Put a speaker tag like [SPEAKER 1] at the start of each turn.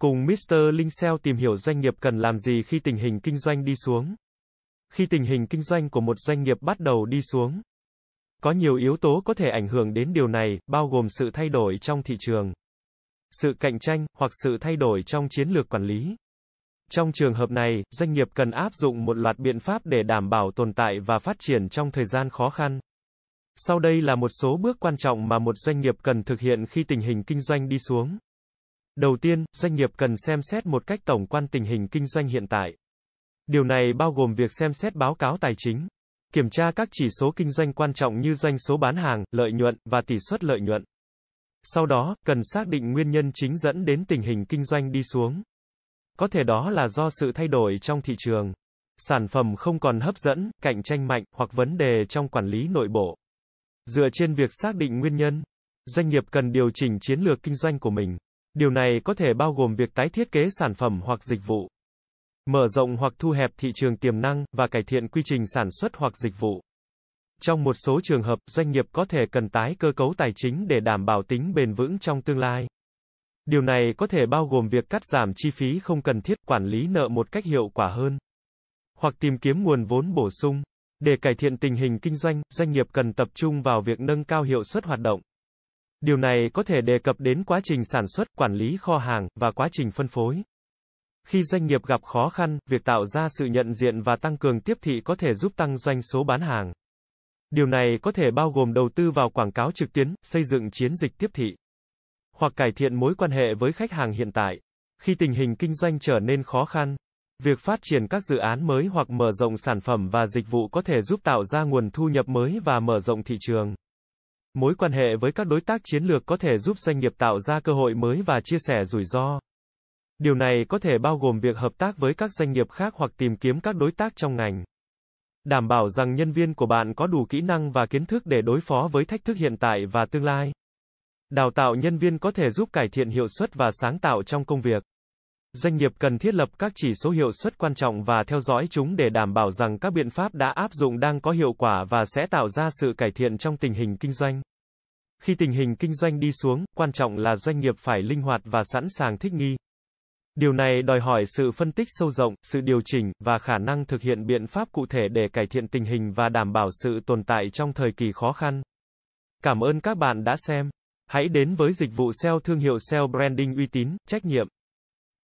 [SPEAKER 1] Cùng Mr. Linh SEO tìm hiểu doanh nghiệp cần làm gì khi tình hình kinh doanh đi xuống. Khi tình hình kinh doanh của một doanh nghiệp bắt đầu đi xuống, có nhiều yếu tố có thể ảnh hưởng đến điều này, bao gồm sự thay đổi trong thị trường, sự cạnh tranh, hoặc sự thay đổi trong chiến lược quản lý. Trong trường hợp này, doanh nghiệp cần áp dụng một loạt biện pháp để đảm bảo tồn tại và phát triển trong thời gian khó khăn. Sau đây là một số bước quan trọng mà một doanh nghiệp cần thực hiện khi tình hình kinh doanh đi xuống. Đầu tiên, doanh nghiệp cần xem xét một cách tổng quan tình hình kinh doanh hiện tại. Điều này bao gồm việc xem xét báo cáo tài chính, kiểm tra các chỉ số kinh doanh quan trọng như doanh số bán hàng, lợi nhuận và tỷ suất lợi nhuận. Sau đó, cần xác định nguyên nhân chính dẫn đến tình hình kinh doanh đi xuống. Có thể đó là do sự thay đổi trong thị trường, sản phẩm không còn hấp dẫn, cạnh tranh mạnh, hoặc vấn đề trong quản lý nội bộ. Dựa trên việc xác định nguyên nhân, doanh nghiệp cần điều chỉnh chiến lược kinh doanh của mình. Điều này có thể bao gồm việc tái thiết kế sản phẩm hoặc dịch vụ, mở rộng hoặc thu hẹp thị trường tiềm năng và cải thiện quy trình sản xuất hoặc dịch vụ. Trong một số trường hợp, doanh nghiệp có thể cần tái cơ cấu tài chính để đảm bảo tính bền vững trong tương lai. Điều này có thể bao gồm việc cắt giảm chi phí không cần thiết, quản lý nợ một cách hiệu quả hơn, hoặc tìm kiếm nguồn vốn bổ sung. Để cải thiện tình hình kinh doanh, doanh nghiệp cần tập trung vào việc nâng cao hiệu suất hoạt động. Điều này có thể đề cập đến quá trình sản xuất, quản lý kho hàng và quá trình phân phối. Khi doanh nghiệp gặp khó khăn, việc tạo ra sự nhận diện và tăng cường tiếp thị có thể giúp tăng doanh số bán hàng. Điều này có thể bao gồm đầu tư vào quảng cáo trực tuyến, xây dựng chiến dịch tiếp thị, hoặc cải thiện mối quan hệ với khách hàng hiện tại. Khi tình hình kinh doanh trở nên khó khăn, việc phát triển các dự án mới hoặc mở rộng sản phẩm và dịch vụ có thể giúp tạo ra nguồn thu nhập mới và mở rộng thị trường. Mối quan hệ với các đối tác chiến lược có thể giúp doanh nghiệp tạo ra cơ hội mới và chia sẻ rủi ro. Điều này có thể bao gồm việc hợp tác với các doanh nghiệp khác hoặc tìm kiếm các đối tác trong ngành. Đảm bảo rằng nhân viên của bạn có đủ kỹ năng và kiến thức để đối phó với thách thức hiện tại và tương lai. Đào tạo nhân viên có thể giúp cải thiện hiệu suất và sáng tạo trong công việc. Doanh nghiệp cần thiết lập các chỉ số hiệu suất quan trọng và theo dõi chúng để đảm bảo rằng các biện pháp đã áp dụng đang có hiệu quả và sẽ tạo ra sự cải thiện trong tình hình kinh doanh. Khi tình hình kinh doanh đi xuống, quan trọng là doanh nghiệp phải linh hoạt và sẵn sàng thích nghi. Điều này đòi hỏi sự phân tích sâu rộng, sự điều chỉnh và khả năng thực hiện biện pháp cụ thể để cải thiện tình hình và đảm bảo sự tồn tại trong thời kỳ khó khăn. Cảm ơn các bạn đã xem. Hãy đến với dịch vụ SEO thương hiệu SEO branding uy tín, trách nhiệm,